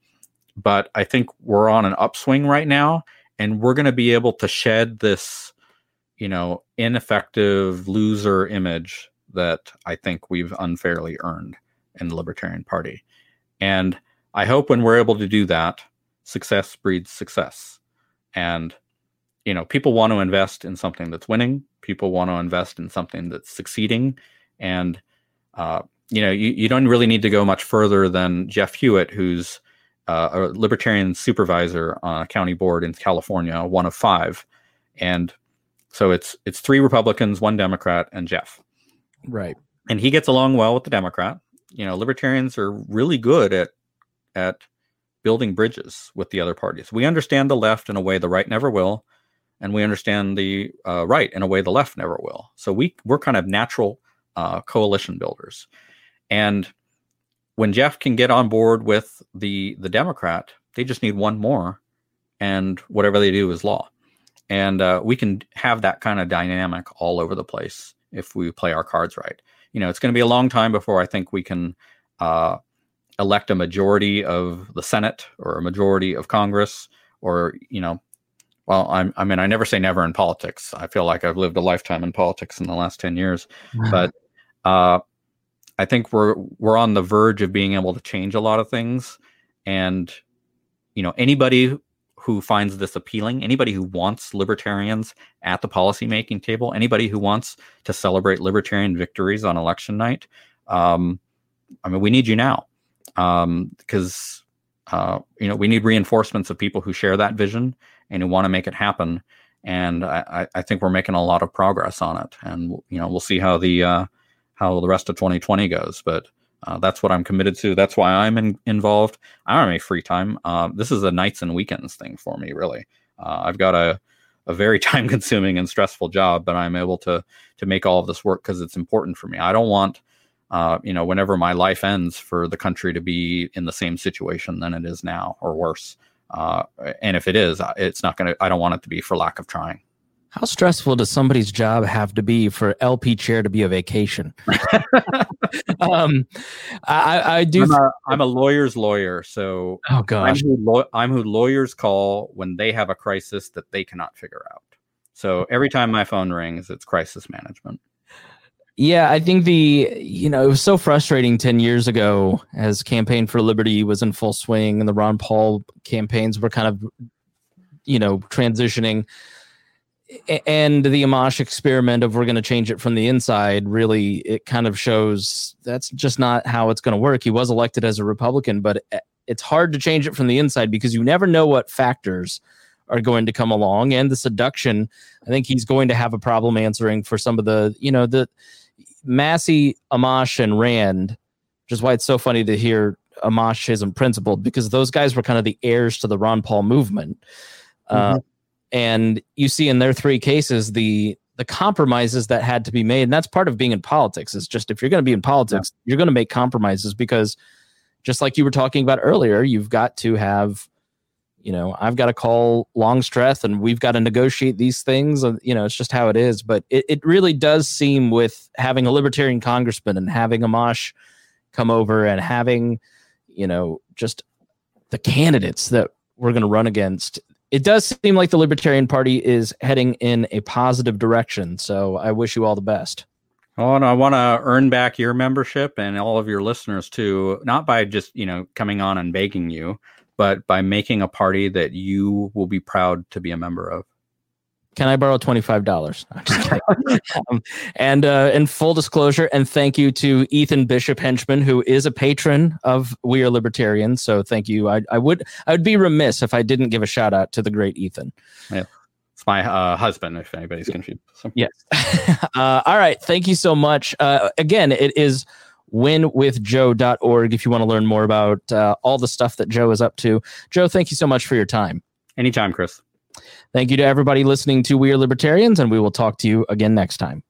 but I think we're on an upswing right now, and we're going to be able to shed this, you know, ineffective loser image that I think we've unfairly earned in the Libertarian Party. And I hope when we're able to do that, success breeds success. And, you know, people want to invest in something that's winning, people want to invest in something that's succeeding. And, uh, you know, you, you don't really need to go much further than Jeff Hewitt, who's uh, a libertarian supervisor on a county board in California, one of five. And so it's it's three Republicans, one Democrat, and Jeff. Right. And he gets along well with the Democrat. You know, libertarians are really good at at building bridges with the other parties. We understand the left in a way the right never will, and we understand the uh, right in a way the left never will. So we we're kind of natural uh, coalition builders. And when Jeff can get on board with the the Democrat, they just need one more, and whatever they do is law. And uh, we can have that kind of dynamic all over the place if we play our cards right. You know, it's going to be a long time before I think we can uh, elect a majority of the Senate or a majority of Congress, or you know, well, I'm, I mean, I never say never in politics. I feel like I've lived a lifetime in politics in the last ten years, but uh, I think we're we're on the verge of being able to change a lot of things, and you know, anybody who finds this appealing, anybody who wants libertarians at the policymaking table, anybody who wants to celebrate libertarian victories on election night, um, I mean, we need you now. Because um, uh, you know we need reinforcements of people who share that vision and who want to make it happen. And I, I, think we're making a lot of progress on it, and you know we'll see how the uh, how the rest of 2020 goes, but. Uh, that's what I'm committed to. That's why I'm in, involved. I don't have any free time. Uh, this is a nights and weekends thing for me, really. Uh, I've got a, a very (laughs) time consuming and stressful job, but I'm able to to make all of this work because it's important for me. I don't want, uh, you know, whenever my life ends, for the country to be in the same situation than it is now or worse. Uh, and if it is, it's not going to. I don't want it to be for lack of trying. How stressful does somebody's job have to be for LP chair to be a vacation? (laughs) um, I, I do. I'm a, I'm a lawyer's lawyer, so oh gosh, I'm who, I'm who lawyers call when they have a crisis that they cannot figure out. So every time my phone rings, it's crisis management. Yeah, I think the you know it was so frustrating ten years ago as campaign for liberty was in full swing and the Ron Paul campaigns were kind of you know transitioning and the Amash experiment of we're going to change it from the inside really it kind of shows that's just not how it's going to work. He was elected as a Republican, but eh, it's hard to change it from the inside because you never know what factors are going to come along and the seduction. I think he's going to have a problem answering for some of the, you know, the Massie, Amash, and Rand, which is why it's so funny to hear Amash isn't principled because those guys were kind of the heirs to the Ron Paul movement. Uh, mm-hmm. Uh, and you see in their three cases the the compromises that had to be made and that's part of being in politics is just if you're going to be in politics yeah. you're going to make compromises because just like you were talking about earlier you've got to have you know i've got to call longstreth and we've got to negotiate these things and you know it's just how it is but it, it really does seem with having a libertarian congressman and having amash come over and having you know just the candidates that we're going to run against it does seem like the Libertarian Party is heading in a positive direction. So I wish you all the best. Oh, and I want to earn back your membership and all of your listeners too, not by just, you know, coming on and begging you, but by making a party that you will be proud to be a member of. Can I borrow twenty five dollars? (laughs) um, and uh, in full disclosure, and thank you to Ethan Bishop Henchman, who is a patron of We Are Libertarians. So thank you. I, I would I would be remiss if I didn't give a shout out to the great Ethan. Yeah. It's my uh, husband, if anybody's confused. So. Yes. (laughs) uh, all right. Thank you so much. Uh, again, it is winwithjoe.org if you want to learn more about uh, all the stuff that Joe is up to. Joe, thank you so much for your time. Anytime, Chris. Thank you to everybody listening to We Are Libertarians, and we will talk to you again next time.